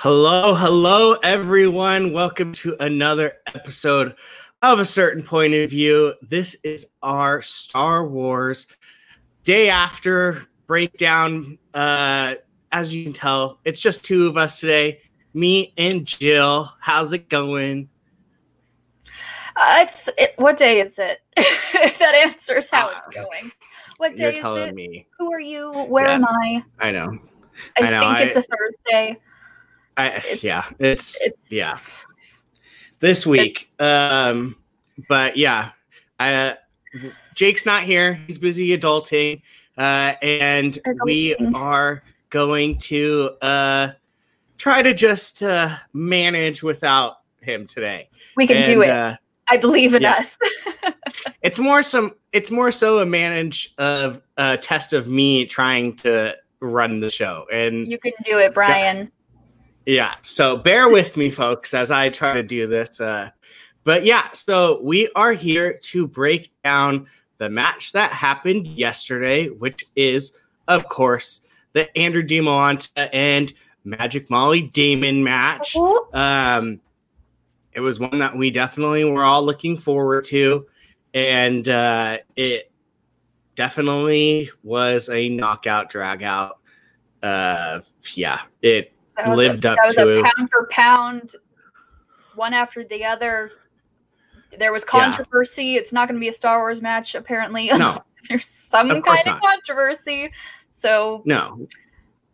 Hello, hello, everyone. Welcome to another episode of A Certain Point of View. This is our Star Wars day after breakdown. Uh, as you can tell, it's just two of us today me and Jill. How's it going? Uh, it's it, what day is it? that answers how it's Uh, going. What day You're is telling it? me. Who are you? Where Yeah. am I? I know. I, I know, think I- it's a Thursday. I, It's- yeah, it's, It's yeah. This week, um, but yeah, uh, Jake's not here. He's busy adulting, uh, and we are going to uh, try to just uh, manage without him today. We can do it. Uh, I believe in yeah. us. it's more some. It's more so a manage of a test of me trying to run the show, and you can do it, Brian. Yeah. So bear with me, folks, as I try to do this. Uh, but yeah, so we are here to break down the match that happened yesterday, which is, of course, the Andrew Dimalanta and Magic Molly Damon match. Um, it was one that we definitely were all looking forward to, and uh, it definitely was a knockout, drag out. Uh, yeah, it That lived a, up that was to- a pound for pound, one after the other. There was controversy. It's not going to be a Star Wars match, apparently. No. There's some Of kind of controversy. So no,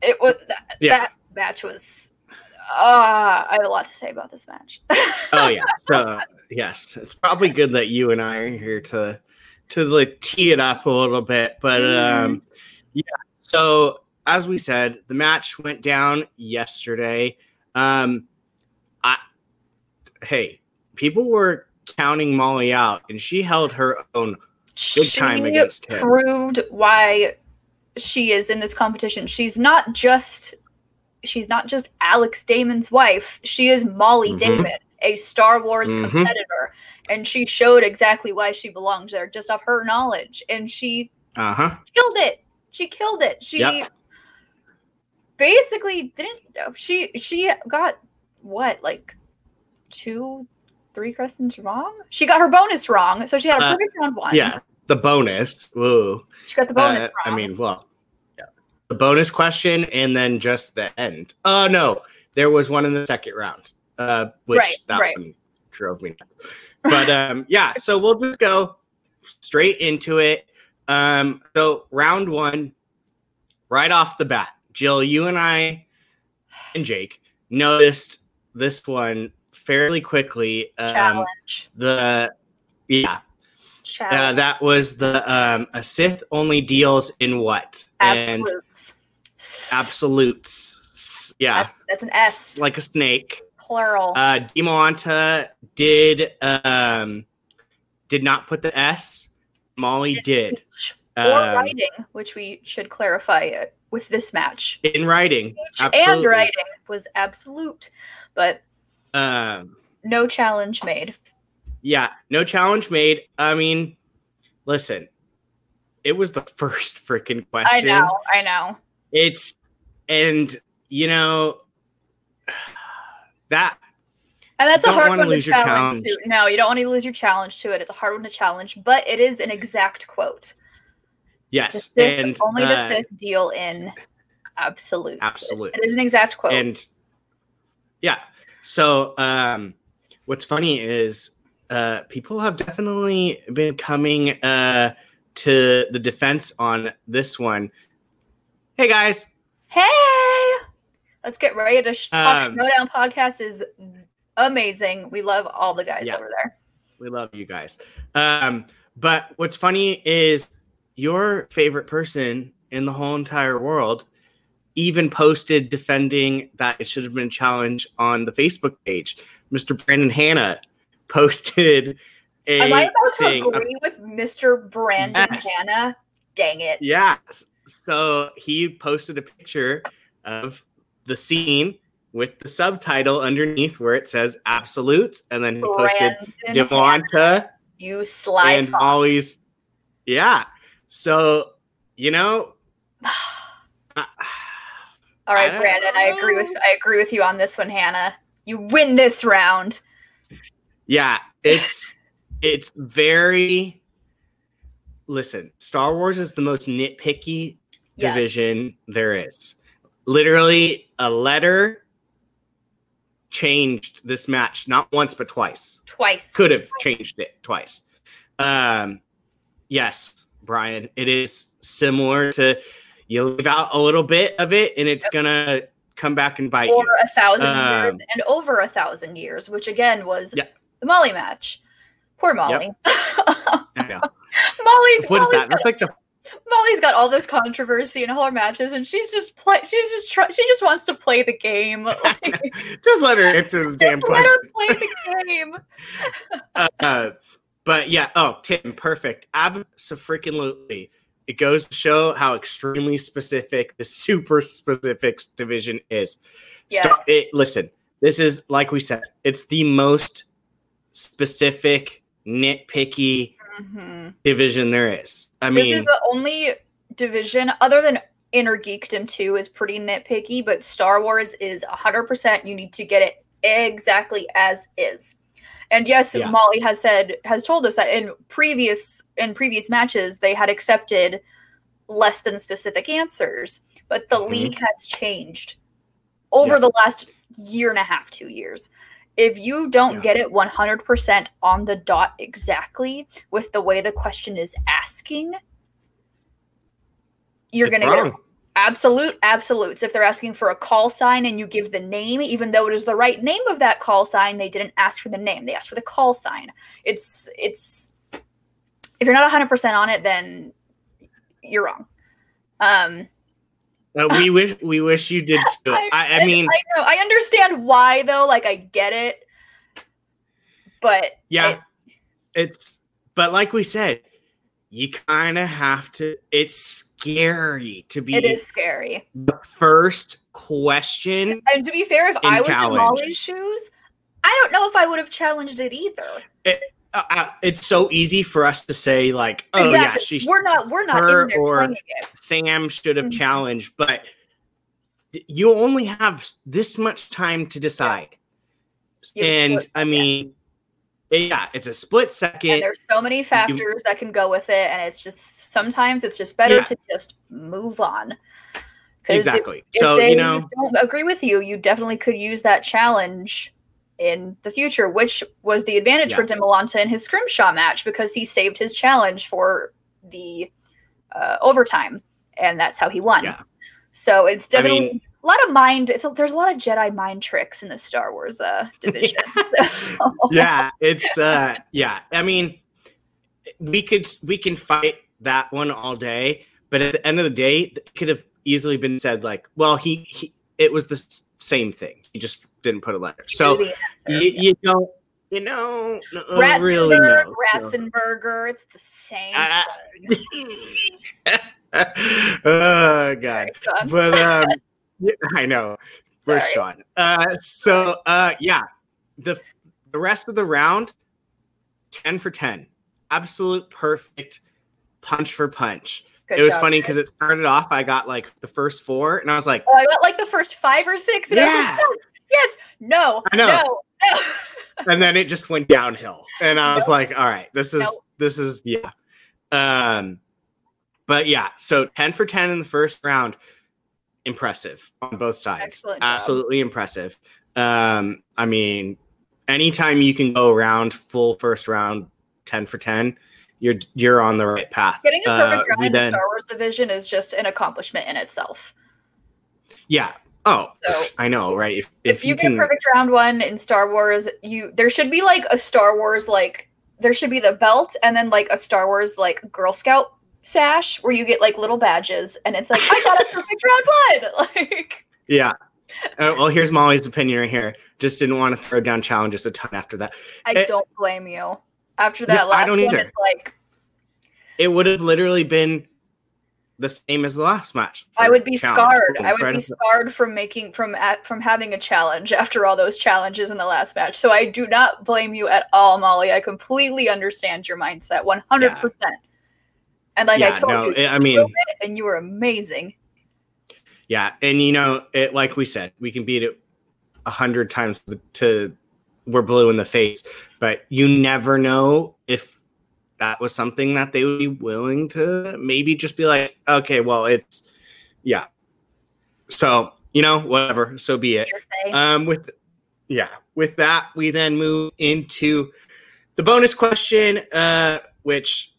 it was that, Yeah. that match was. Uh, I have a lot to say about this match. oh yeah. So yes, it's probably good that you and I are here to to like tee it up a little bit. But um, yeah. So as we said, the match went down yesterday. Um, I hey, people were counting Molly out, and she held her own big time She against him. proved why she is in this competition. She's not just she's not just Alex Damon's wife. She is Molly Mhm. Damon, a Star Wars Mhm. competitor, and she showed exactly why she belongs there just off her knowledge and she Uh huh. killed it. She killed it. She Yep. Basically didn't she she got what like two three questions wrong? She got her bonus wrong, so she had a Uh, perfect round one. Yeah. The bonus. Whoa. She got the bonus Uh, wrong. I mean, well, yeah. the bonus question and then just the end. Oh no, there was one in the second round, uh, which Right, that right. one drove me nuts. But um, yeah, so we'll just go straight into it. Um, so round one, right off the bat, Jill, you and I and Jake noticed this one fairly quickly. Um, challenge. the yeah, uh, Challenge. that was the um, a Sith only deals in what and Absolutes. absolutes. Yeah, That's an S. like a snake. Plural. Uh, Demonta did um, did not put the S. Molly It's did or um, writing, which we should clarify uh, with this match. in writing. And writing was absolute, but Um, no challenge made. yeah, no challenge made. I mean, listen, it was the first freaking question. I know, I know. It's and you know that And that's a hard one lose to your challenge, challenge. to. No, you don't want to lose your challenge to it. It's a hard one to challenge, but it is an exact quote. The yes, Sith, and only the uh, Sith deal in absolutes. Absolutes. It is an exact quote. and yeah. So um, what's funny is uh, people have definitely been coming uh, to the defense on this one. Hey guys, Hey, let's get ready to sh- talk. Um, Showdown podcast is amazing. We love all the guys Yeah. over there. we love you guys. Um, but what's funny is your favorite person in the whole entire world even posted defending that it should have been a challenge on the Facebook page. Mr. Brandon Hanna posted a Am I about to thing. agree with Mr. Brandon Yes. Hanna? Dang it. Yeah. So he posted a picture of the scene with the subtitle underneath where it says absolutes, and then he posted Brandon Hanna, Devonta you sly and fox. always yeah so you know I, All right, I- Brandon, I agree with I agree with you on this one, Hanna. You win this round. Yeah, it's it's very listen, Star Wars is the most nitpicky Yes. division there is. Literally a letter changed this match not once but twice. Twice. Could have changed it twice. Um yes, Brian, it is similar to you leave out a little bit of it and it's gonna come back and bite or you. a thousand years Um, and over a thousand years, which again was Yeah. the Molly match. Poor Molly. Know. Molly's What is Molly's that? That's like the Molly's got all this controversy in all her matches, and she's just play. She's just try. She just wants to play the game. Like, just let her answer the damn just let her play the game. uh, but yeah, oh, Tim, perfect. Absolutely. It goes to show how extremely specific the super specific division is. Yes. it, listen, this is like we said, it's the most specific, nitpicky Mhm. division there is. I This mean, this is the only division other than Inner Geekdom 2 is pretty nitpicky, but Star Wars is 100% you need to get it exactly as is. And yes, Yeah. Molly has said has told us that in previous in previous matches they had accepted less than specific answers, but the Mhm. league has changed over Yeah. the last year and a half, 2 years. If you don't Yeah. get it 100% on the dot exactly with the way the question is asking, you're going to get. Absolute absolutes. If they're asking for a call sign and you give the name, even though it is the right name of that call sign, they didn't ask for the name. They asked for the call sign. It's it's if you're not 100% on it, then you're wrong. Um, Uh, we wish we wish you did too. I, I mean, I know I understand why though. Like I get it, but yeah, it- it's but like we said, you kind of have to. It's scary to be it is scary. the first question. And to be fair, if I was challenge. in Molly's shoes, I don't know if I would have challenged it either. Uh, uh, it's so easy for us to say like, oh yeah, she we're not we're not her in or- it. Sam should have Mhm. challenged, but you only have this much time to decide. A And I mean, yeah, it's a split second. and there's so many factors that can go with it and it's just sometimes it's just better Yeah. to just move on. exactly. if, so they you know, don't agree with you you definitely could use that challenge in the future which was the advantage for Yeah. Dimalanta in his scrimshaw match because he saved his challenge for the uh, overtime and that's how he won Yeah. so it's I definitely mean- a lot of mind it's a, there's a lot of jedi mind tricks in the star wars uh, division So- yeah, it's uh, yeah. I mean, we could we can fight that one all day, but at the end of the day, it could have easily been said like, well, he, he it was the same thing. He just didn't put a letter. So answer. you, you don't you know uh, Ratzenberg, really know. Ratzenberger, it's the same. Uh, oh god Sorry, but um yeah, i know Sorry. sean uh so uh yeah the the rest of the round 10 for 10 absolute perfect punch for punch Good it was job, funny because it started off i got like the first four and i was like Oh, I got like the first five or six. And Yeah. like, yes, no, I know. no, no. and then it just went downhill and i was like all right this is this is yeah um but yeah so 10 for 10 in the first round impressive on both sides. Excellent job. absolutely impressive. Um i mean anytime you can go around full first round 10 for 10 you're you're on the right path. Getting a perfect Uh, round in the Star Wars division is just an accomplishment in itself. yeah. Oh So- i know right? If, If, you, get can a perfect round one in Star Wars, you there should be like a Star Wars like there should be the belt and then like a Star Wars like Girl Scout sash where you get like little badges and it's like I got a perfect round one. Like yeah uh, well here's molly's opinion right here just didn't want to throw down challenges a ton after that I Eh, don't blame you. After that I last don't one, either. it's like it would have literally been the same as the last match. I would be scarred. I would right be scarred from making from at, from having a challenge after all those challenges in the last match. So I do not blame you at all, Molly. I completely understand your mindset, one hundred percent. And like I told no, you, I mean- and you were amazing. Yeah, and you know, it like we said, we can beat it a hundred times to we're blue in the face, but you never know if that was something that they would be willing to maybe just be like, okay, well, it's yeah. So you know, whatever. So be it. Um, with yeah, with that, we then move into the bonus question, uh, which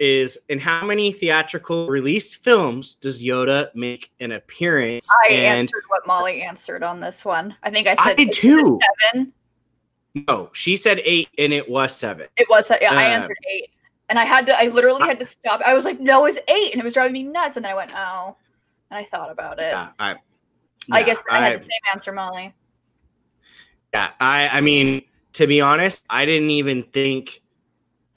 is in how many theatrical released films does Yoda make an appearance? I and answered what Molly answered on this one. I think I said I did too. Seven. No, she said eight, and it was seven. It was. Yeah, uh, I answered eight, and I had to. I literally had to stop. I was like, "No, it's eight, and it was driving me nuts. And then I went, "Oh," and I thought about it. Yeah, I, yeah, I guess I had the same answer, Molly. Yeah, I. I mean, to be honest, I didn't even think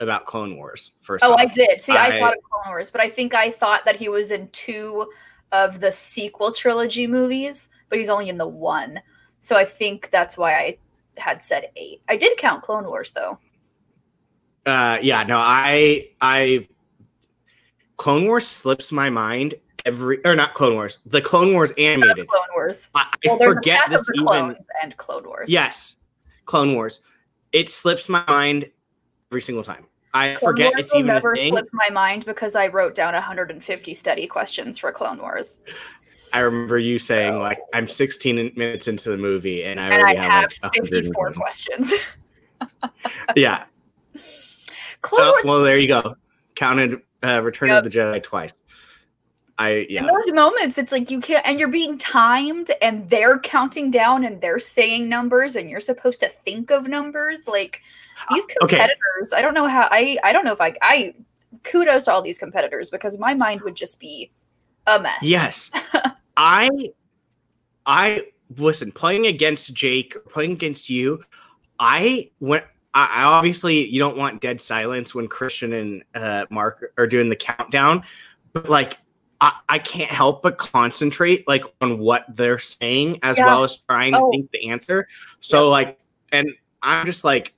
about Clone Wars first. Oh, off. I did. See, I, I, thought of Clone Wars, but I think I thought that he was in two of the sequel trilogy movies, but he's only in the one. So I think that's why I had said eight. I did count Clone Wars though. Uh, yeah, no, I, I, Clone Wars slips my mind every, or not Clone Wars, the Clone Wars animated. Clone Wars. I, well, I forget this even. And Clone Wars. Yes, Clone Wars. It slips my mind every single time. I Clone forget Wars it's even never a thing. slipped my mind because I wrote down 150 study questions for Clone Wars. I remember you saying like I'm 16 minutes into the movie and I and already I have, have like 54 questions. yeah. Clone uh, Wars- well, there you go. Counted uh, Return yep. of the Jedi twice. I yeah. In those moments, it's like you can't, and you're being timed, and they're counting down, and they're saying numbers, and you're supposed to think of numbers. Like these competitors, okay. I don't know how. I I don't know if I I kudos to all these competitors because my mind would just be a mess. Yes, I I listen playing against Jake, playing against you. I went. I obviously you don't want dead silence when Christian and uh, Mark are doing the countdown, but like I, I can't help but concentrate like on what they're saying as yeah. well as trying oh. to think the answer. So like, and I'm just like, uh,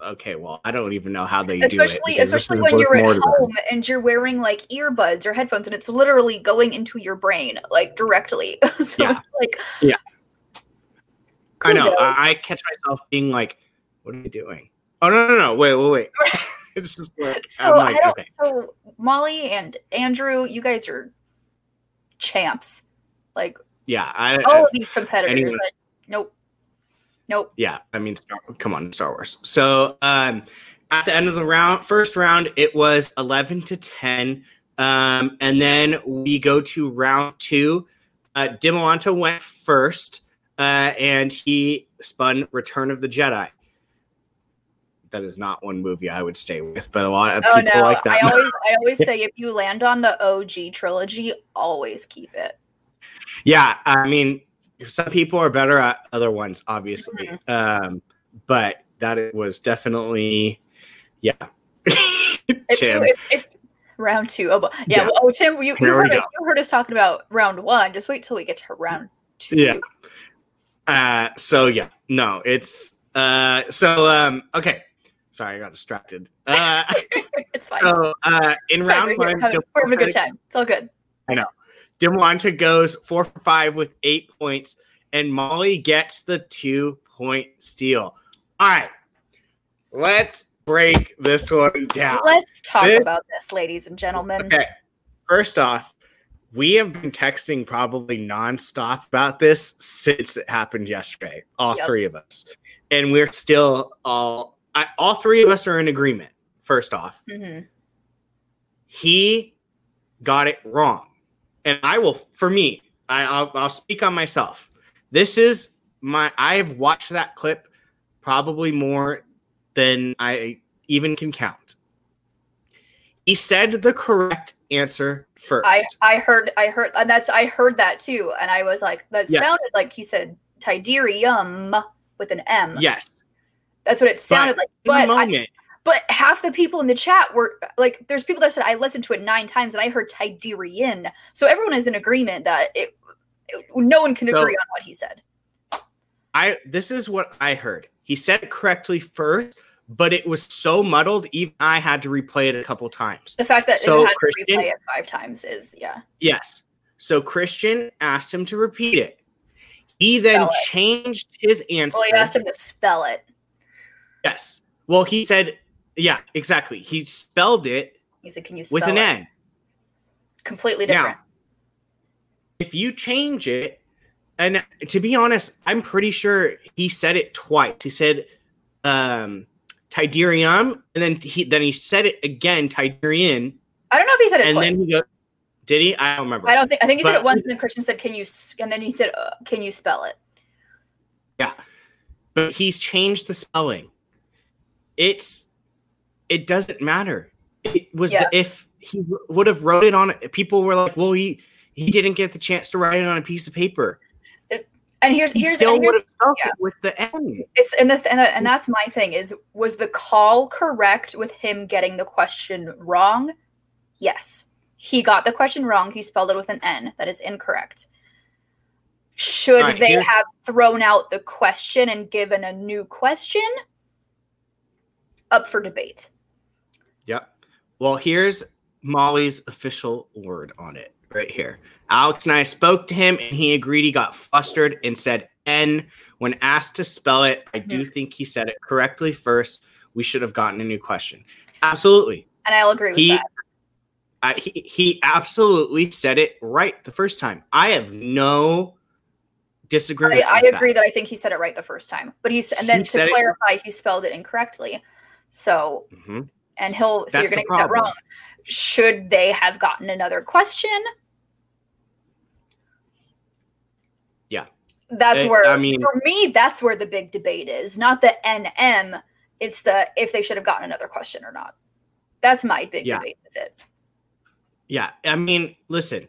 okay, well, I don't even know how they especially, do it. Especially especially when you're at home and you're wearing like earbuds or headphones and it's literally going into your brain like directly. so yeah. like, yeah. I know. I, I catch myself being like, what are you doing? Oh no, no, no. Wait, wait, wait. it's just like so like, I don't okay. so Molly and Andrew, you guys are champs. Like yeah, I, all I, of these competitors. Nope. Nope. Yeah, I mean, Star, come on, Star Wars. So um, at the end of the round, first round, it was eleven to ten, um, and then we go to round two. Uh, Dimalanta went first, uh, and he spun Return of the Jedi that is not one movie I would stay with, but a lot of oh, people no. like that. I always I always say if you land on the OG trilogy, always keep it. Yeah, I mean, some people are better at other ones, obviously, mm-hmm. um, but that was definitely, yeah. if, if, if, round two, oh yeah, yeah. Well, oh Tim, you, you heard us, you heard us talking about round one. Just wait till we get to round two. Yeah. Uh, so yeah, no, it's uh, so um, okay. Sorry, I got distracted. Uh, it's fine. So uh, in round one, we're having a good time. It's all good. I know. Dimalanta goes four for five with eight points, and Molly gets the two point steal. All right, let's break this one down. Let's talk this, about this, ladies and gentlemen. Okay, first off, we have been texting probably nonstop about this since it happened yesterday, all yep. three of us, and we're still all I, all three of us are in agreement. First off, mm-hmm. he got it wrong, and I will. For me, I, I'll, I'll speak on myself. This is my. I have watched that clip probably more than I even can count. He said the correct answer first. I, I heard I heard and that's I heard that too, and I was like, that yes. sounded like he said Tydirium with an M. Yes. That's what it sounded but like. But I, but half the people in the chat were like, there's people that said I listened to it nine times and I heard Tidirian. So everyone is in agreement that it, it no one can so, agree on what he said. I this is what I heard. He said it correctly first, but it was so muddled, even I had to replay it a couple times. The fact that so it had Christian, to replay it five times is yeah. Yes. So Christian asked him to repeat it. He then it. changed his answer. Well, he asked him to spell it. yes. Well, he said, yeah, exactly. He spelled it He said, "Can you spell with an it?" N. Completely Now, different. if you change it, and to be honest, I'm pretty sure he said it twice. He said um Tydirium, and then he then he said it again, Tiderian, I don't know if he said it and twice. then he goes, Did he? I don't remember. I don't think. I think he said it once, and then Christian said, "Can you?" And then he said, uh, "Can you spell it?" Yeah, but he's changed the spelling. It's it doesn't matter. It was Yeah. the, if he w- would have wrote it on it, people were like, "Well, he he didn't get the chance to write it on a piece of paper." And here's He here's, still and here's would have spelled yeah. it with the N. it's and the and, and that's my thing is was the call correct with him getting the question wrong? Yes. He got the question wrong. He spelled it with an N. That is incorrect. Should Alright, they have thrown out the question and given a new question? Up for debate. Yep. Well, here's Molly's official word on it right here. Alex and I spoke to him and he agreed he got flustered and said N. When asked to spell it, I do think he said it correctly first. We should have gotten a new question. Absolutely. And I'll agree with He, that. I, he he absolutely said it right the first time. I have no disagreement. I, I with that. agree that I think he said it right the first time. But he's and then He to said it- clarify, he spelled it incorrectly. So Mhm. And he'll so That's you're the gonna get that wrong. Should they have gotten another question? Yeah. That's where I mean- for me, that's where the big debate is. Not the NM, it's the if they should have gotten another question or not. That's my big Yeah. debate with it. Yeah, I mean, listen,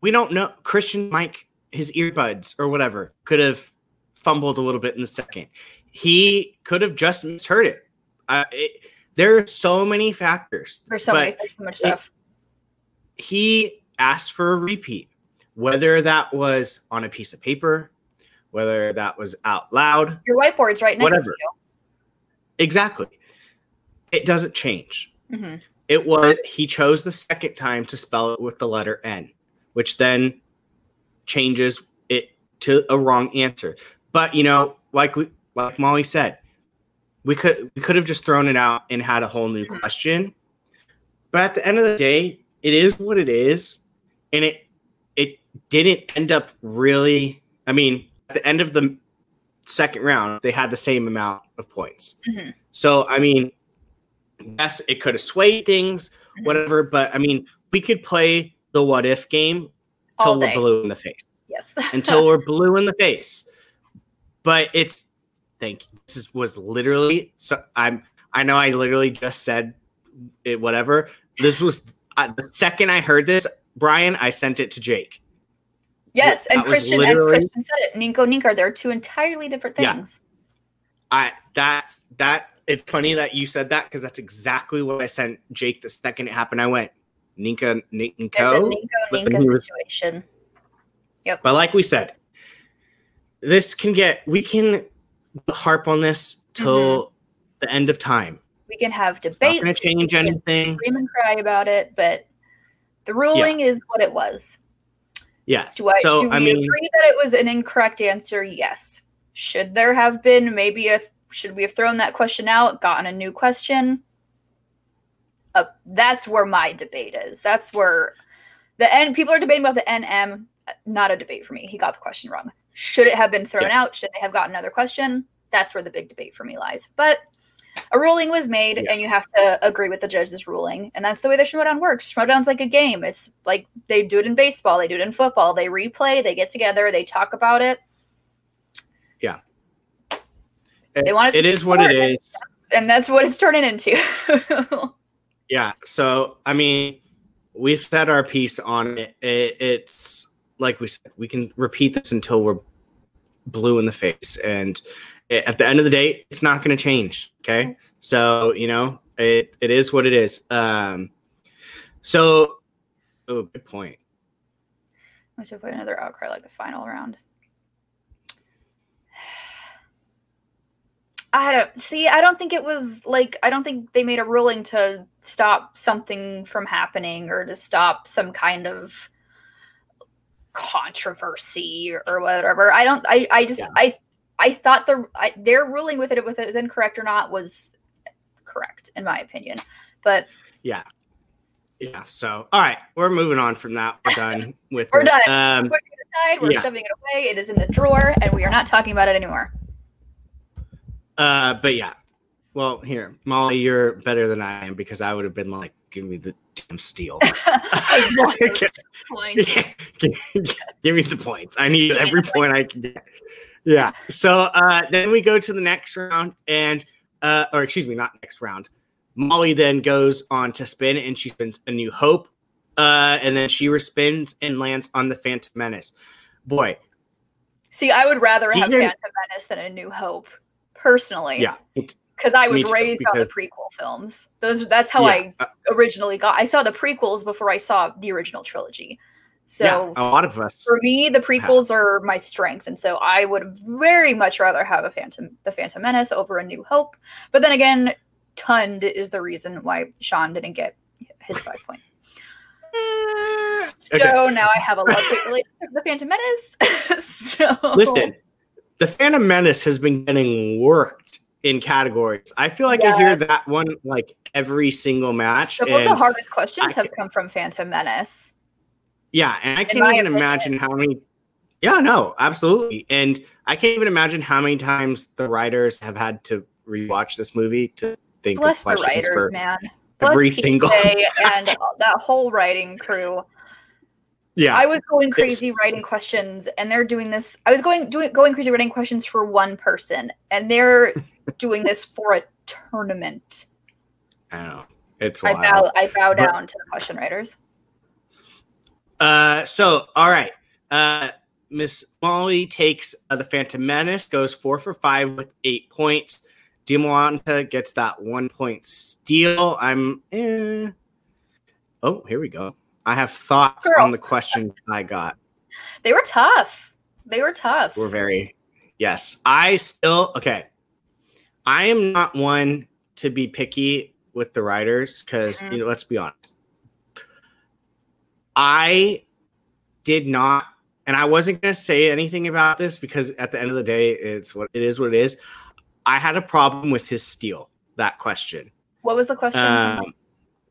we don't know. Christian Mike, his earbuds or whatever, could have fumbled a little bit in the second. He could have just misheard it. Uh, it there are so many factors. There's so many there's so much stuff. He asked for a repeat, whether that was on a piece of paper, whether that was out loud. Your whiteboard's right next whatever. to Exactly. It doesn't change. you. Mhm. It was he chose the second time to spell it with the letter N, which then changes it to a wrong answer. But you know, like we like Molly said, we could we could have just thrown it out and had a whole new question. But at the end of the day, it is what it is, and it it didn't end up really. I mean, at the end of the second round, they had the same amount of points. Mhm. So I mean, yes, it could have swayed things, Mhm. whatever. But I mean, we could play the what if game till we're blue in the face. Yes. Until we're blue in the face. But it's thank you. This is, was literally so I'm I know I literally just said it whatever. This was uh, the second I heard this, Brian, I sent it to Jake. yes, and that Christian and Christian said it. Nico Ninkar, they're two entirely different things. Yeah. I that that it's funny that you said that because that's exactly what I sent Jake the second it happened. I went Ninka Nico. It's a but Ninka was- situation. Yep. But like we said, this can get we can harp on this till the end of time. We can have debates. going to change we can anything. Scream and cry about it, but the ruling is what it was. Yeah. Do I so do we I mean, agree that it was an incorrect answer? Yes. Should there have been maybe a should we have thrown that question out, gotten a new question? Uh, that's where my debate is. That's where the end. people are debating about the NM. Not a debate for me. He got the question wrong. Should it have been thrown Yeah. out? Should they have gotten another question? That's where the big debate for me lies. But a ruling was made, Yeah. and you have to agree with the judge's ruling, and that's the way the Schmoedown works. Schmoedown's like a game. It's like they do it in baseball, they do it in football. They replay, they get together, they talk about it. Yeah, they want it is what it is, sport. is. and that's what it's turning into. Yeah. So I mean, we've said our piece on it. it. It's like we said, we can repeat this until we're blue in the face, and at the end of the day, it's not going to change. Okay. So you know, it it is what it is. Um. So, oh, good point. I should put another outcry like the final round. I don't see. I don't think it was like I don't think they made a ruling to stop something from happening or to stop some kind of controversy or whatever. I don't. I. I just. Yeah. I. I thought the I, their ruling with it, whether it was incorrect or not, was correct in my opinion. But Yeah. Yeah. So, all right, we're moving on from that. We're done with We're it. done. Um, aside, we're Yeah. shoving it away. It is in the drawer, and we are not talking about it anymore. uh, but yeah. Well, here, Molly, you're better than I am because I would have been like, give me the damn steel. I points. give, me the points. I need every point I can get. Yeah. So uh, then we go to the next round, and uh, or excuse me, not next round. Molly then goes on to spin, and she spins a New Hope, uh, and then she respins and lands on the Phantom Menace. Boy, See, I would rather have Phantom Menace than A New Hope, personally. yeah, because I was too, raised on the prequel films. Those that's how yeah, I uh, originally got. I saw the prequels before I saw the original trilogy. So yeah, a lot of us. for me, the prequels are my strength, and so I would very much rather have a Phantom, the Phantom Menace over A New Hope. But then again, Tund is the reason why Sean didn't get his five points. So Okay. now I have a love hate relationship with the Phantom Menace. so Listen, the Phantom Menace has been getting worked in categories. I feel like I hear that one like every single match. some of the hardest questions I have come from Phantom Menace. Yeah, and I In can't even opinion. imagine how many. Yeah, no, absolutely, and I can't even imagine how many times the writers have had to rewatch this movie to think Bless of the writers, for man. Bless every PJ single. and that whole writing crew. Yeah, I was going crazy It's- writing questions, and they're doing this. I was going doing going crazy writing questions for one person, and they're doing this for a tournament. I know it's I bow I bow But- down to the question writers. Uh, so all right, uh, Miss Molly takes uh, the Phantom Menace, goes four for five with eight points. Dimalanta gets that one point steal. I'm. Eh. Oh, here we go. I have thoughts Girl. on the question I got. They were tough. They were tough. We're very yes. I still okay. I am not one to be picky with the writers because Mhm. you know. Let's be honest. I did not, and I wasn't going to say anything about this because at the end of the day, it's what it is. What it is. I had a problem with his steal. That question. what was the question? Um,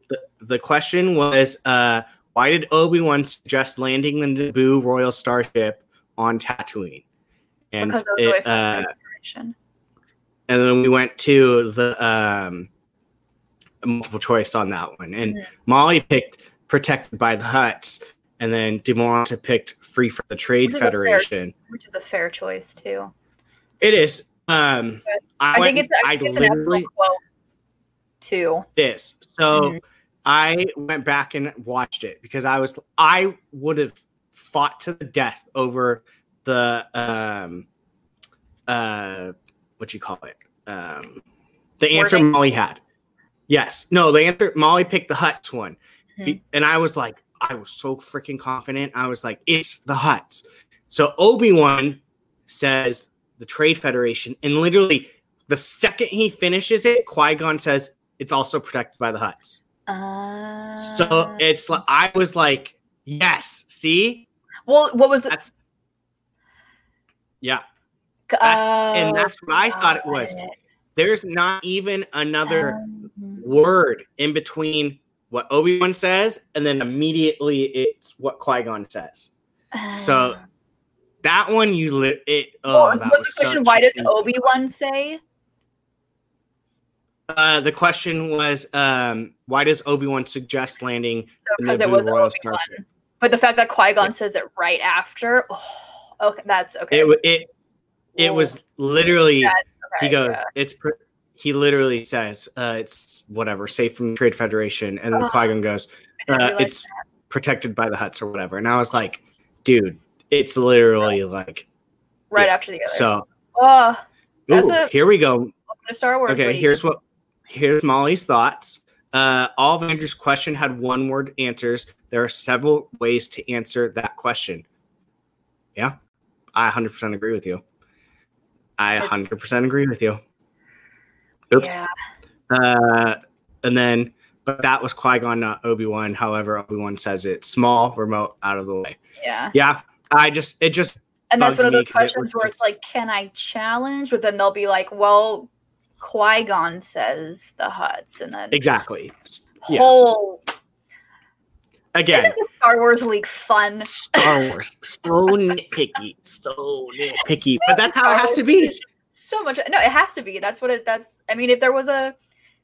the, the question was, uh, why did Obi Wan suggest landing the Naboo Royal Starship on Tatooine? And because of the way it, uh, and then we went to the um, multiple choice on that one, and Mhm. Molly picked "Protected by the Hutts," and then Dimalanta picked "Free for the Trade Which a fair- Federation." which is a fair choice too. It is. Um, I, I, think it's, I I think it's an actual literally quote too. is. So Mhm. I went back and watched it because I was I would have fought to the death over the um uh what you call it um the answer Wording? Molly had. Yes, no, the answer Molly picked the Hutts one, Mhm. And I was like, I was so freaking confident. I was like, it's the Hutts. So Obi Wan says the Trade Federation, and literally the second he finishes it, Qui Gon says it's also protected by the Hutts. Uh, So it's like I was like, yes, see, well, what was the? that's yeah. that's- and that's what I thought it was. There's not even another Um, word in between what Obi Wan says, and then immediately it's what Qui Gon says. So, uh, That one you lit it. Oh, well, what's was the question? Why does Obi Wan say? Uh, the question was, um, why does Obi Wan suggest landing? Because the it was Royal Obi Wan, Starship? but the fact that Qui Gon Yeah. says it right after, oh, okay, that's okay. It it it was literally. okay, he goes, yeah. it's. Pr- he literally says, uh, "It's whatever, safe from the Trade Federation," and then Oh, Qui Gon goes, uh, "It's protected by the Hutts or whatever." And I was like, "Dude, it's literally like right yeah. after the other. so." oh, Ooh, a- here we go. to Star Wars. Okay, here's what here's Molly's thoughts. Uh, all of Andrew's question had one word answers. There are several ways to answer that question. Yeah, I 100% agree with you. I 100% agree with you. Oops. Yeah. Uh, and then, but that was Qui Gon, not Obi Wan. However, Obi Wan says it small, remote, out of the way. Yeah. Yeah, I just it just And that's one of those it questions was where it's just- like, can I challenge? But then they'll be like, well, Qui Gon says the Hutts, and then exactly. Yeah. whole Again, isn't the Star Wars League fun? Star Wars, so nitpicky, so nitpicky, but that's how it has to be. So much. No, it has to be. That's what it. That's. I mean, if there was a,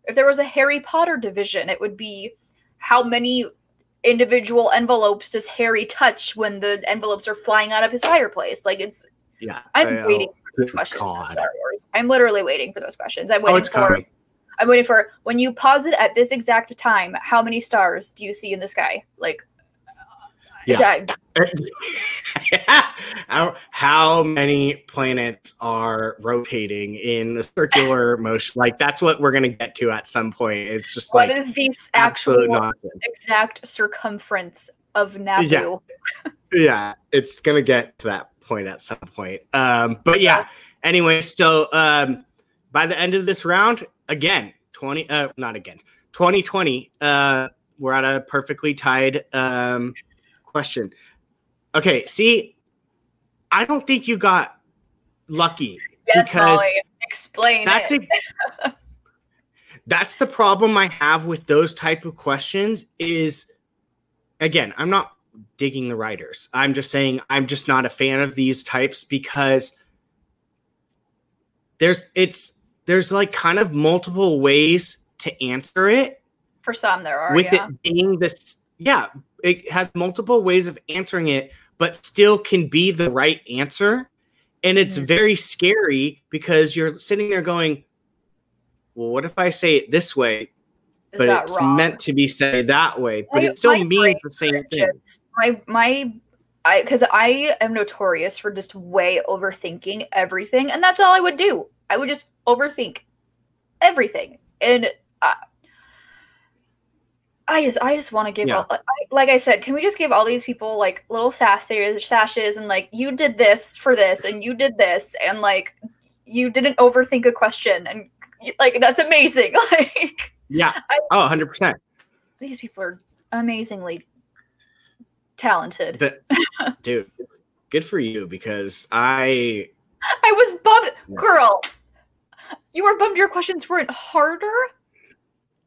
if there was a Harry Potter division, it would be how many individual envelopes does Harry touch when the envelopes are flying out of his fireplace? Like it's. Yeah, I'm waiting for those good questions. God. Star Wars. I'm literally waiting for those questions. I'm Oh, waiting it's for. coming. I'm waiting for when you pause it at this exact time. How many stars do you see in the sky? Like, Yeah. that how, how many planets are rotating in a circular motion? Like that's what we're gonna get to at some point. It's just what like is the actual nonsense. exact circumference of Naboo? Yeah. yeah it's gonna get to that point at some point um but yeah anyway so um by the end of this round again 20 uh not again 2020 uh we're at a perfectly tied um question okay see i don't think you got lucky Yes, because Molly. Explain that's it. a, that's the problem i have with those type of questions is again i'm not digging the writers i'm just saying i'm just not a fan of these types because there's it's there's like kind of multiple ways to answer it For some, there are. with yeah. it being this yeah it has multiple ways of answering it but still can be the right answer and it's Mhm. very scary because you're sitting there going well what if i say it this way Is but it's wrong? meant to be said that way but it still means the same thing my my I because I am notorious for just way overthinking everything, and that's all I would do. I would just overthink everything, and I, I just I just want to give Yeah. all, I, like I said, can we just give all these people like little sashes, sashes, and like you did this for this, and you did this, and like you didn't overthink a question, and like that's amazing. Like yeah I- oh 100% these people are amazingly talented. the, dude good for you because i I was bummed, Yeah. girl. You were bummed your questions weren't harder.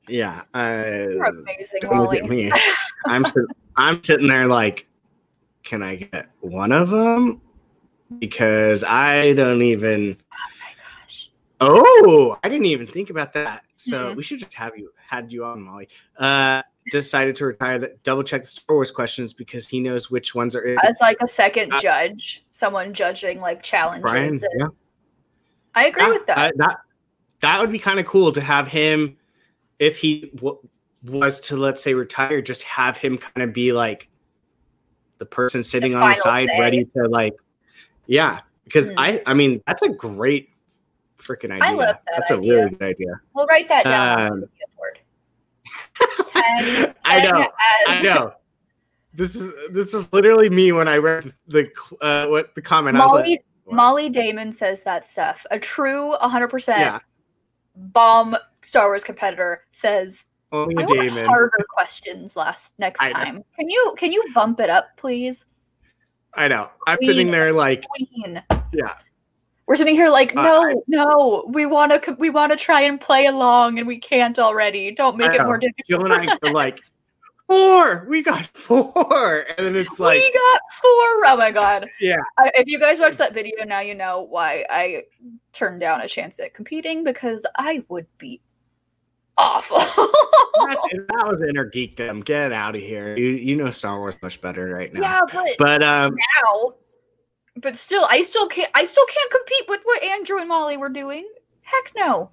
yeah You're uh, amazing, don't Molly. i'm sit- i'm sitting there like can i get one of them because i don't even Oh my gosh. Oh, I didn't even think about that. So Mhm. we should just have you had you on, Molly. Uh, decided to retire. The, double check the Star Wars questions because he knows which ones are. It's like a second Uh, judge, someone judging like challenges. Brian, yeah, I agree with that. uh, that that would be kind of cool to have him if he w- was to let's say retire. Just have him kind of be like the person sitting on the side, say. ready to like, yeah. Because Mhm. I, I mean, that's a great freaking idea. I love that That's a really good idea. we'll write that down on um, the board. And I know. as- I know. This is this was literally me when I read the uh, what the comment. I was like, what? Molly Damon says that stuff. A true 100% yeah, bomb Star Wars competitor says only I want Damon. harder questions last next I know. time. Can you can you bump it up, please? I know. I'm sitting there like, Queen. yeah, We're sitting here like, Uh, no, no, we want to, we want to try and play along, and we can't already. Don't make it more difficult. Jill and I were like, four. We got four, and then it's like, we got four. Oh my god! Yeah. I, if you guys watch that video now, you know why I turned down a chance at competing because I would be awful. that was inner geekdom. Get out of here. You you know Star Wars much better right now. yeah, but But um, now, but still, I still can't. I still can't compete with what Andrew and Molly were doing. Heck no.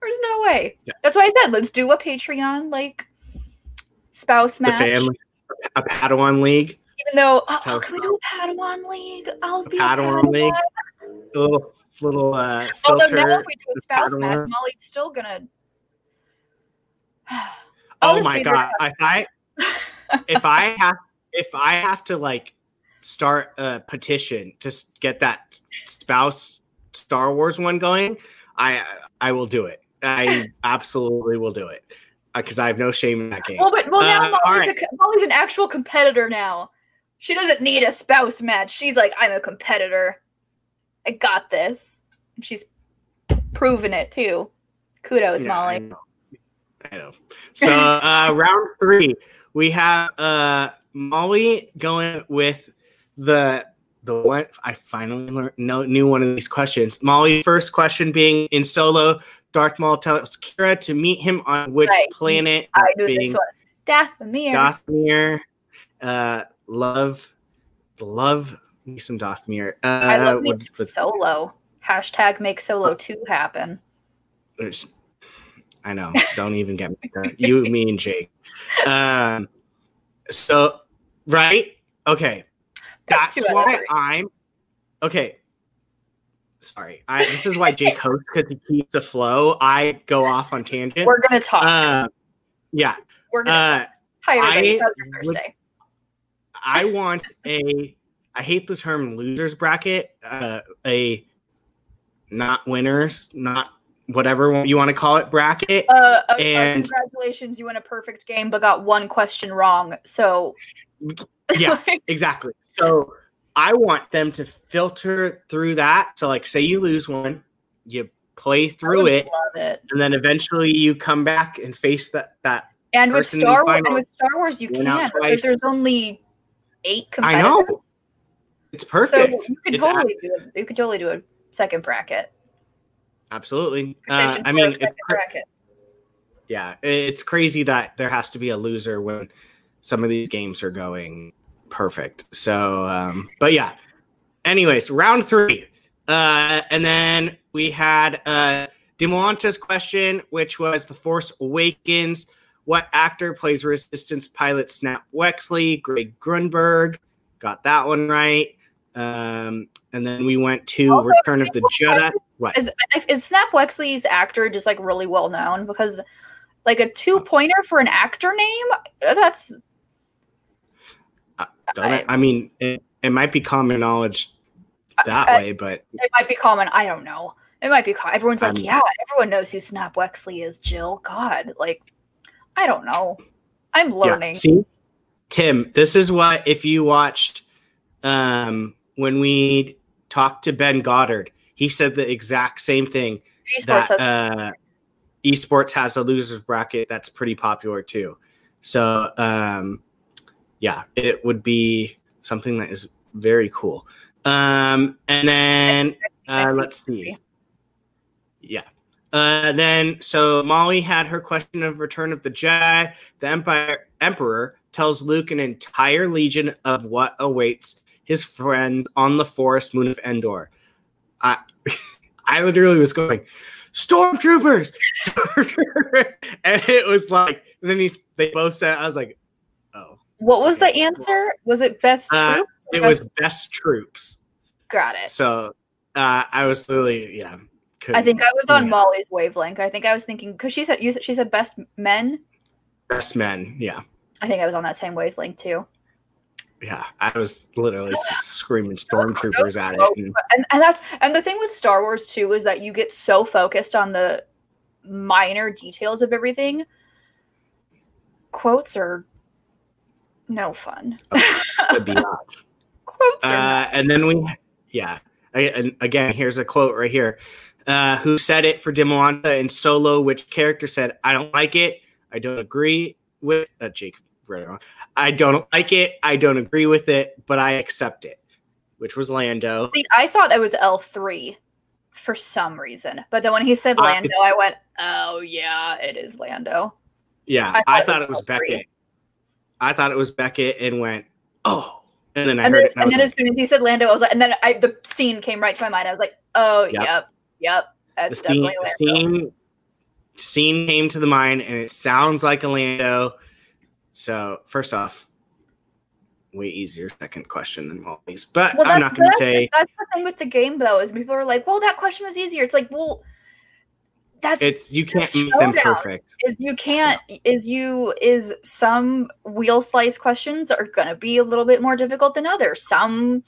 There's no way. Yeah. That's why I said let's do a Patreon like spouse match, the family, a Padawan league, Even though, oh, oh, can we do a Padawan league? I'll a be Padawan a Padawan. league, a little little uh, Although now, if we do a spouse match, Molly's still gonna. Oh my god! If I if I have if I have to like start a petition to get that spouse Star Wars one going, I I will do it. I absolutely will do it because I have no shame in that game. Well, but well now Uh, Mollie's, right. a, Mollie's an actual competitor now. She doesn't need a spouse match. She's like, I'm a competitor. I got this. And she's proven it too. Kudos, Yeah, I Mollie. know. I know. So uh, round three, we have uh, Mollie going with the the one. I finally learned know, knew one of these questions. Mollie's first question being in solo. Darth Maul tells Qi'ra to meet him on which Right. planet? I knew this being one. Dathomir. Dathomir. Uh, love, love me some Dathomir. Uh, I love me with- some with- solo. Hashtag make solo two happen. there's I know. Don't even get me started. You, me, and Jake. Um so right? Okay. That's That's, two out of why. I'm okay. Sorry. I this is why Jake hosts because he keeps the flow. I go off on tangent. We're gonna talk. Uh, yeah. We're gonna talk. Uh Hi everybody. I How's your? I want a I hate the term losers bracket, uh a not winners, not whatever you want to call it bracket. Uh, and- congratulations, you won a perfect game, but got one question wrong. So Yeah. Exactly. So I want them to filter through that. So, like, say you lose one, you play through it, it. and then eventually you come back and face that. That And with person in the Star Wars, and with Star Wars, you can twice. because there's only eight competitors. I know. it's perfect. So you could It's totally do it. You could totally do a second bracket. Absolutely. Uh, I mean, a it's, bracket. yeah, it's crazy that there has to be a loser when some of these games are going perfect. So, um, but yeah. Anyways, round three, uh, and then we had uh, Dimalanta's question, which was The Force Awakens. What actor plays Resistance pilot Snap Wexley? Greg Grunberg got that one right. Um, and then we went to Also, Return of the Jedi. What? Is is Snap Wexley's actor just like really well known? Because like a two pointer for an actor name, that's Don't I, I mean, it, it might be common knowledge that I- way, but it might be common. I don't know. It might be. common. Everyone's like, Um, yeah, everyone knows who Snap Wexley is. Jill, God, like, I don't know. I'm learning. Yeah. See, Tim, this is what if you watched um, when we talked to Ben Goddard, he said the exact same thing. Esports that has- uh, esports has a losers bracket that's pretty popular too. So um, yeah, it would be something that is very cool. Um, and then uh, let's see. Yeah. Uh, then so Mollie had her question of Return of the Jedi. The Empire Emperor tells Luke an entire legion of what awaits his friend on the forest moon of Endor. I I literally was going, Stormtroopers, Stormtroopers, and it was like, and then he they both said, I was like, What was the answer? Was it best Uh, troop? it was best troops. Got it. So uh, I was literally, yeah. I think I was on yeah. Mollie's wavelength. I think I was thinking because she said you said she said best men. best men. Yeah. I think I was on that same wavelength too. Yeah. I was literally screaming stormtroopers at it. And, And, and that's and the thing with Star Wars too is that you get so focused on the minor details of everything. Quotes are no fun. the biatch. Quotes Uh, and then we, yeah. And again, here's a quote right here. Uh, who said it for Dimalanta in Solo? Which character said, "I don't like it. I don't agree with." Uh, Jake, it wrong. I don't like it. I don't agree with it, but I accept it. Which was Lando. See, I thought it was L three for some reason, but then when he said Uh, Lando, I went, "Oh yeah, it is Lando." Yeah, I I thought thought, it it was was Valkyrie. Beckett. I thought it was Beckett, and went, "Oh!" And then I and heard then, it, and and then like, as soon as he said Lando, I was like, and then I, the scene came right to my mind. I was like, "Oh Yep. yep, yep, that's the scene, definitely Lando." scene, scene came to the mind, and it sounds like a Lando. So first off, way easier second question than Mollie's, but Well, I'm not going to say that's the thing with the game though is people are like, "Well, that question was easier." It's like, well, that's it's you can't make them perfect. is you can't is you is some wheel slice questions are going to be a little bit more difficult than others some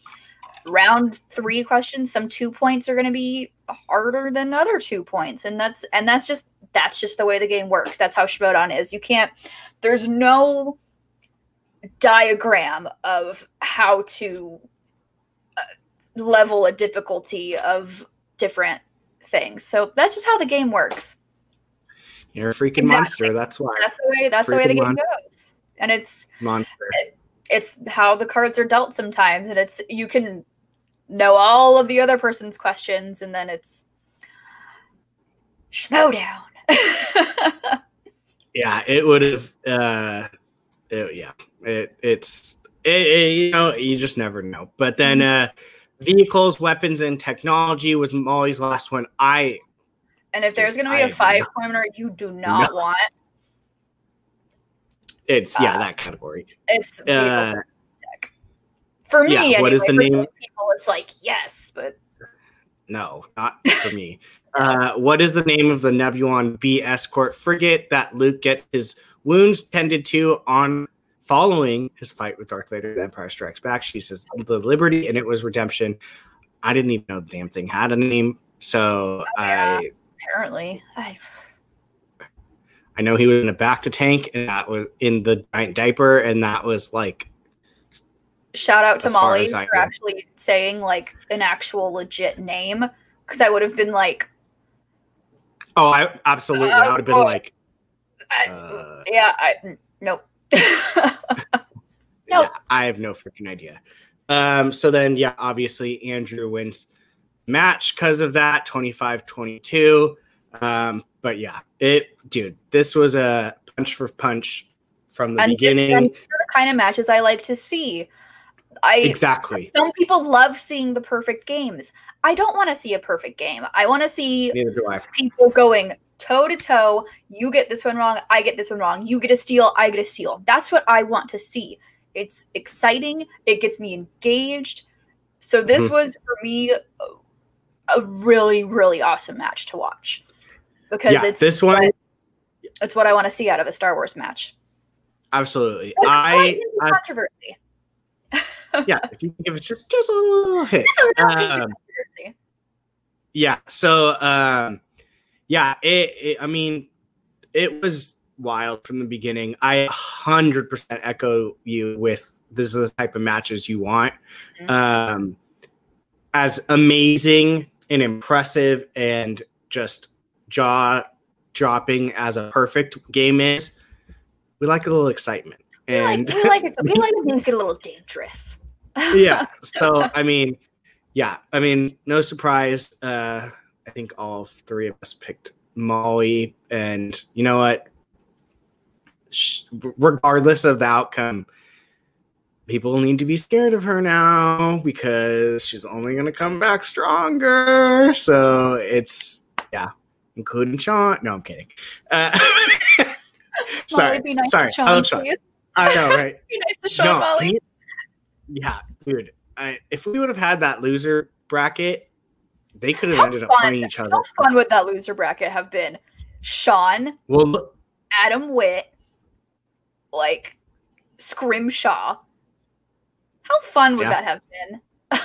round three questions, some two points are going to be harder than other two points, and that's and that's just that's just the way the game works. That's how Schmoedown is. You can't. There's no diagram of how to uh, level a difficulty of different things. So that's just how the game works. You're a freaking Exactly. monster. That's why. That's the way. That's the way the game monster. goes, and it's monster. it's how the cards are dealt sometimes, and it's you can know all of the other person's questions, and then it's Schmoedown. Yeah, it would have. Uh, it- yeah, it, it's it, it- you know you just never know. But then uh, vehicles, weapons, and technology was Mollie's last one. I and if there's to be I a five pointer you do not want, it's yeah Uh, that category. it's Uh. For me, yeah, anyway, what is the name- people, it's like yes, but no, not for me. Uh, what is the name of the Nebulon B escort frigate that Luke gets his wounds tended to on following his fight with Darth Vader? The Empire Strikes Back. She says the Liberty, and it was Redemption. I didn't even know the damn thing had a name, so Oh, yeah. I apparently, I, I know he was in a bacta tank, and that was in the giant diaper, and that was like shout out to Mollie for know. actually saying like an actual legit name because I would have been like, oh, I absolutely I would have been Oh, like, I, uh, yeah, I nope. Yeah, I have no freaking idea. Um, so then, yeah, obviously Andrew wins match because of that 25 22. Um, but yeah, it, dude, this was a punch for punch from the and beginning. and these are the kind of matches I like to see. I exactly. some people love seeing the perfect games. I don't want to see a perfect game. I want to see Neither do I. people going toe to toe. You get this one wrong. I get this one wrong. You get a steal. I get a steal. That's what I want to see. It's exciting. It gets me engaged. So this Mhm. was for me a, really really awesome match to watch because Yeah, it's this one, it's what I want to see out of a Star Wars match. absolutely. I, I, slight hint of as- controversy. yeah, if you can give it just, just a little hit. Just a little Um, controversy. yeah so um yeah it, it i mean it was wild from the beginning i 100% echo you with this is the type of matches you want Mhm. um as amazing and impressive and just jaw dropping as a perfect game is we like a little excitement We like, and we like it. We like when things get a little dangerous. yeah so i mean yeah i mean no surprise uh i think all three of us picked mollie and you know what regardless of the outcome people need to be scared of her now because she's only going to come back stronger so it's yeah including sean no i'm kidding uh sorry Mollie, be nice sorry to Sean, I love Sean. please. i know right Be nice to Sean, no, Mollie. he- yeah, dude. I, if we would have had that loser bracket, they could have How ended up fun- playing each other. How fun would that loser bracket have been? Sean, Well, look, Adam Witt, like Scrimshaw. How fun would Yeah. that have been?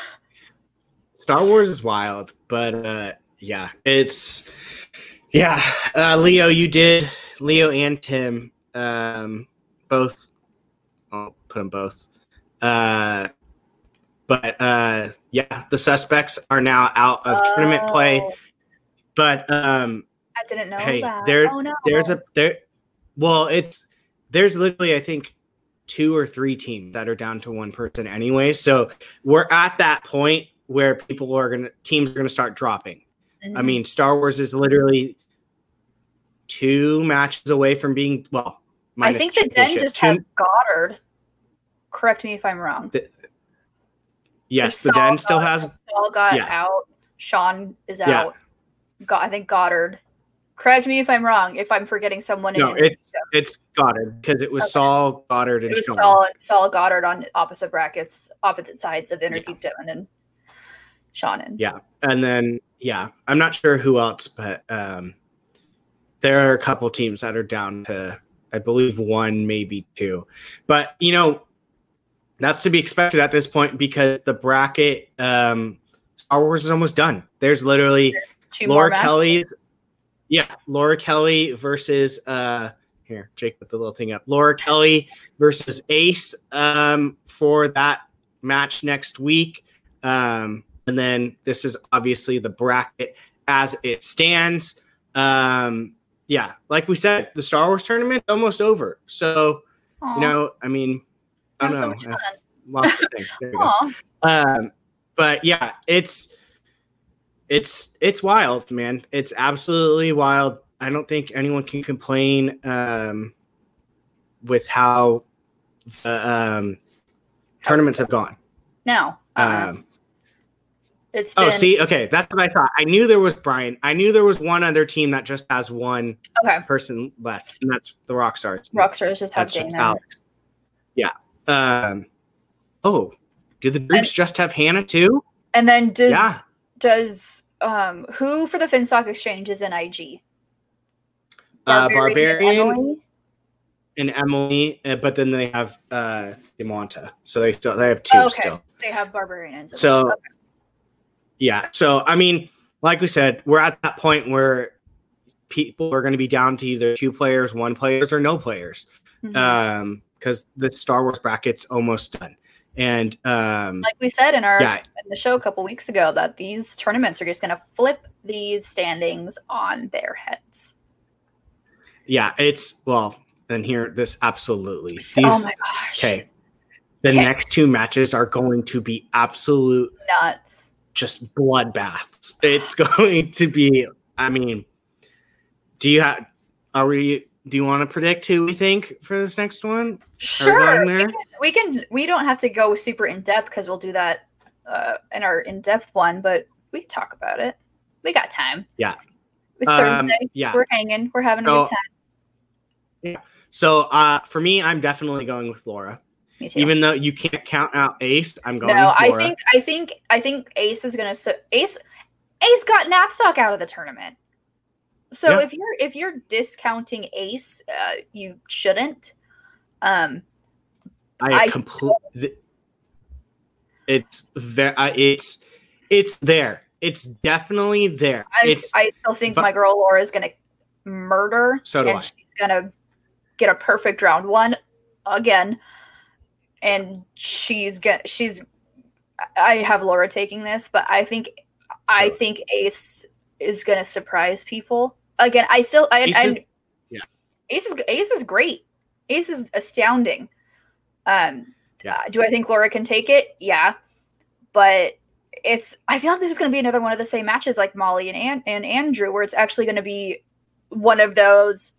Star Wars is wild, but uh, yeah, it's yeah. Uh, Leo, you did Leo and Tim, um, both. I'll put them both. Uh, but uh, yeah, the suspects are now out of tournament play. Oh, But um, I didn't know Hey, that. there- oh no. there's a there well it's there's literally i think two or three teams that are down to one person anyway so we're at that point where people are gonna teams are gonna start dropping i Mhm. mean star wars is literally two matches away from being well I think the Den just Two- has Goddard. Correct me if I'm wrong. Yes the den still got- has Saul got yeah. out. Sean is Yeah. out. Go- I think Goddard. Correct me if I'm wrong. If I'm forgetting someone. no in it's it's goddard because it was Okay. saul goddard and it was Sean. Saul, Saul Goddard on opposite brackets, opposite sides of Inner Yeah. Geekdom, and then Sean and Yeah. And then yeah, I'm not sure who else, but um there are a couple teams that are down to I believe one, maybe two. But you know, that's to be expected at this point because the bracket um, Star Wars is almost done. There's literally Two more Laura. Kelly's. Yeah, Laura Kelly versus uh here, Jake put the little thing up. Laura Kelly versus Ace um for that match next week. Um and then this is obviously the bracket as it stands. Um yeah, like we said, the Star Wars tournament almost over. So, Aw, you know, I mean, I don't so much fun. Lots of things. There Um, but yeah, it's it's it's wild, man. It's absolutely wild. I don't think anyone can complain um, with how the um, tournaments have gone. No. uh Um, it's been oh, see, okay, that's what I thought. I knew there was Brian. I knew there was one other team that just has one okay. person left, and that's the Rockstars. Rockstars just have Dana. Alex. Yeah. Um. Oh, do the groups just have Hannah too? And then does Yeah. does um who for the Finstock Exchange is in IG? Uh, and Barbarian and Emily, uh, but then they have uh Dimalanta. So they still they have two Okay. still. They have Barbarian and So yeah. So I mean, like we said, we're at that point where people are going to be down to either two players, one players, or no players. Mhm. Um, because the Star Wars bracket's almost done. And um like we said in our yeah, in the show a couple weeks ago that these tournaments are just going to flip these standings on their heads. yeah, it's well, and here this absolutely. These, oh my gosh. okay. The Okay. next two matches are going to be absolute Nuts. just bloodbaths. It's going to be. I mean, do you have? Are we? Do you want to predict who we think for this next one? Sure. We can, we can we don't have to go super in depth because we'll do that uh, in our in depth one, but we can talk about it. We got time. Yeah. It's Um, Thursday. yeah. We're hanging. We're having a So- good time. Yeah. So uh, for me, I'm definitely going with Laura. Me too. Even though you can't count out Ace, I'm going. no, with I think I think I think Ace is gonna Ace Ace got Knapsack out of the tournament. So Yeah. if you're if you're discounting Ace, uh, you shouldn't. Um, I I completely. It's very. Uh, it's it's there. It's definitely there. I, it's I still think but- my girl Laura is gonna murder. So do and I. she's gonna get a perfect round one again, and she's gonna she's. I have Laura taking this, but I think I think Ace is gonna surprise people again. I still I, Ace I is- yeah. Ace is Ace is great. Ace is astounding. Um, Yeah. uh, do I think Laura can take it? Yeah, but it's. I feel like this is going to be another one of the same matches like Mollie and An- and Andrew, where it's actually going to be one of those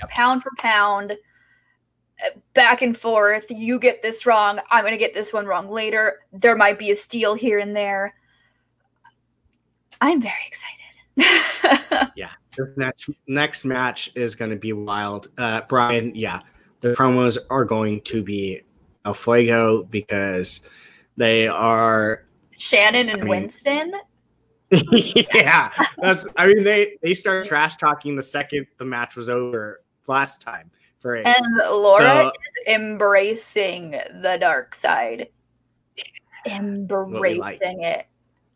Yep. pound for pound, uh, back and forth. You get this wrong. I'm going to get this one wrong later. There might be a steal here and there. I'm very excited. Yeah, this next next match is going to be wild. Uh, Brian, yeah, the promos are going to be a fuego because they are. Shannon and I mean- Winston. yeah, that's. I mean, they they start trash talking the second the match was over last time for Ace. And Laura So- is embracing the dark side. Embracing like. it.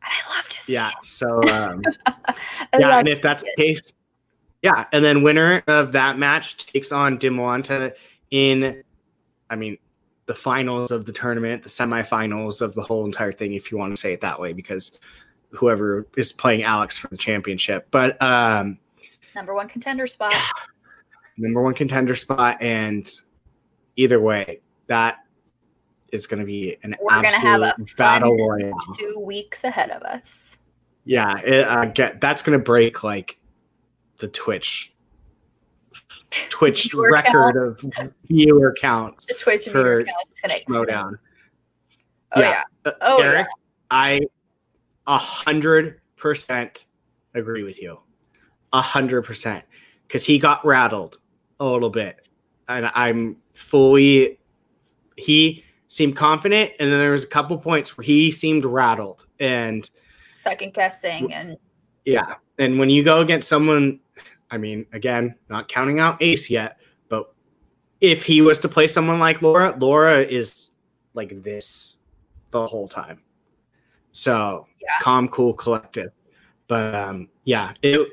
I love to see yeah, it. so um, yeah, and if that's the case, yeah, and then winner of that match takes on Dimalanta in, I mean, the finals of the tournament, the semifinals of the whole entire thing, if you want to say it that way, because whoever is playing Alex for the championship, but um, number one contender spot. number one contender spot, and either way, that is going to be an We're gonna have a absolute battle royale. Two weeks ahead of us. Yeah, it, uh, get that's going to break like the Twitch Twitch Viewer record of viewer counts The Twitch For meter count is gonna explode. Oh Yeah. yeah. Uh, Oh Eric, I a hundred percent agree with you. A hundred percent. Because he got rattled a little bit. And I'm fully he seemed confident, and then there was a couple points where he seemed rattled. And Second guessing and yeah. And when you go against someone, I mean, again, not counting out Ace yet, but if he was to play someone like Laura, Laura is like this the whole time. So Yeah. calm, cool, collective. But um, yeah, it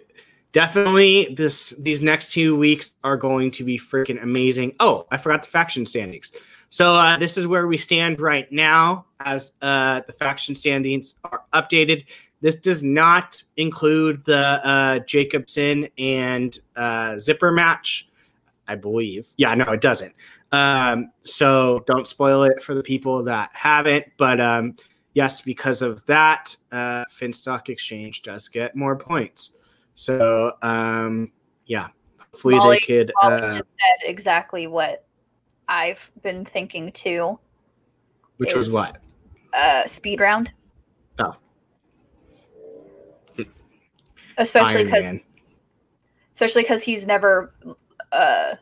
definitely this these next two weeks are going to be freaking amazing. Oh, I forgot the faction standings. So uh, this is where we stand right now as uh, the faction standings are updated. This does not include the uh, Jacobson and uh, Zipper match, I believe. Yeah, no, it doesn't. Um, so don't spoil it for the people that haven't. But um, yes, because of that, uh, Finstock Exchange does get more points. So um, yeah, hopefully Mollie- they could. Mollie Uh, just said exactly what I've been thinking too. which was what? Uh, speed round. Oh. Especially because especially because he's never uh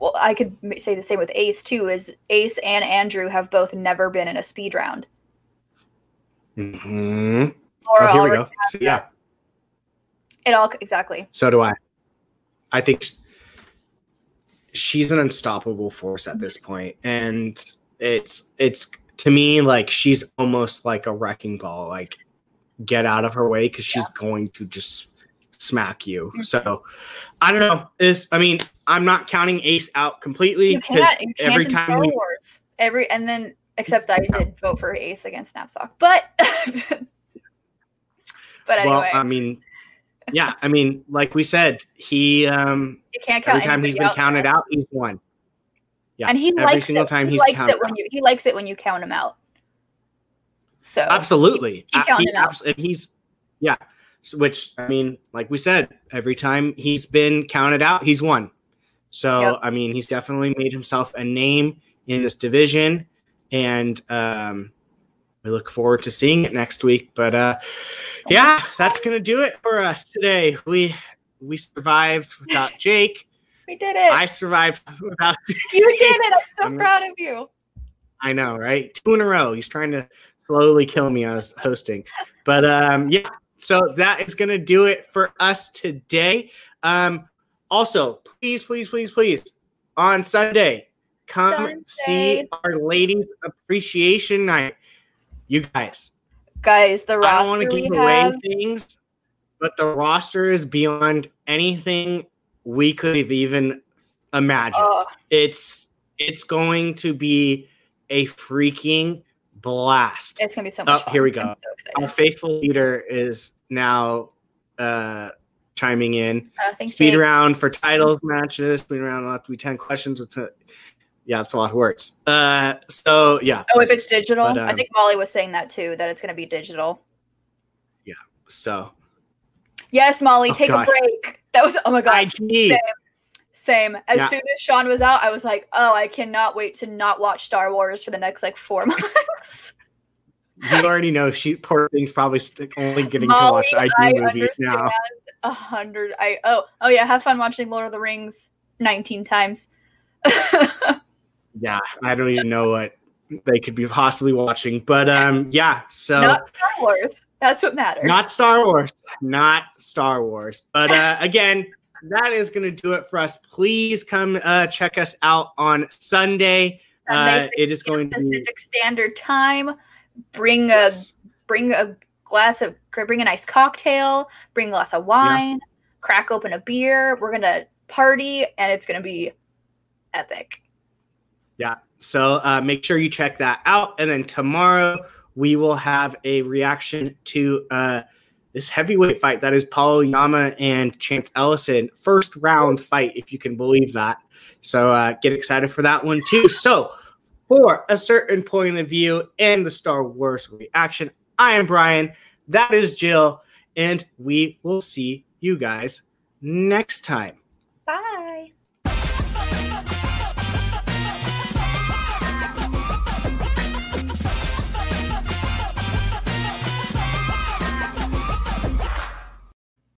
well i could say the same with ace too is ace and andrew have both never been in a speed round Mhm. Oh, here we go. So, yeah, it all exactly so do I. I think she's an unstoppable force at this point, and it's it's to me like she's almost like a wrecking ball. Like, get out of her way because she's going to just smack you. Mhm. So, I don't know. This, I mean I'm not counting Ace out completely because can't, you can't every time we Wars. every and then except i did vote for ace against knapsack but but anyway well I mean yeah I mean like we said he um you can't count every time he's been out counted out he's won. Yeah, and he every likes single it. time he he's likes it when out. you he likes it when you count him out so Absolutely. keep Uh, he him out. abs- he's yeah. So, which I mean, like we said, every time he's been counted out, he's won. So Yep. I mean, he's definitely made himself a name in this division, and um, we look forward to seeing it next week. But uh, yeah, that's gonna do it for us today. We we survived without Jake. we did it I survived without. you did it i'm so I'm- proud of you I know, right? Two in a row. He's trying to slowly kill me as hosting. But um, yeah, so that is gonna do it for us today. Um, also, please, please, please, please, on Sunday, come see our ladies appreciation night. You guys, guys the roster. I don't want to give away have things, but the roster is beyond anything we could have even imagined. Oh. It's it's going to be a freaking blast. It's gonna be so much Oh, fun. here we go. So Our faithful leader is now uh chiming in. Uh, thanks, Speed Jake. round for titles matches. Speed round will have to be 10 questions. With a, yeah, it's a lot of words. Uh so yeah. Oh, if it's digital, But, I um, think Mollie was saying that too. That it's gonna be digital. Yeah. So Yes, Mollie, Oh, take God. a break. That was oh my god. IG. Same. As Yeah. soon as Sean was out, I was like, oh, I cannot wait to not watch Star Wars for the next like four months. You already know she poor thing's probably st- only getting to watch IG I movies now. a hundred. I oh oh yeah, have fun watching Lord of the Rings nineteen times. Yeah, I don't even know what they could be possibly watching. But um yeah, so Not Star Wars. That's what matters. Not Star Wars. Not Star Wars. But uh, again, that is going to do it for us. Please come uh, check us out on Sunday. Sunday, Uh, it is 6 p.m. going to be. Pacific Standard Time. Bring a bring a glass of bring a nice cocktail. Bring a glass of wine. Crack open a beer. We're gonna party, and it's gonna be epic. Yeah. So uh, make sure you check that out. And then tomorrow we will have a reaction to uh, this heavyweight fight that is Paulo Yama and Chance Ellison. First round fight, if you can believe that. So uh, get excited for that one too. So for a certain point of view and the Star Wars reaction, I am Brian. That is Jill. And we will see you guys next time.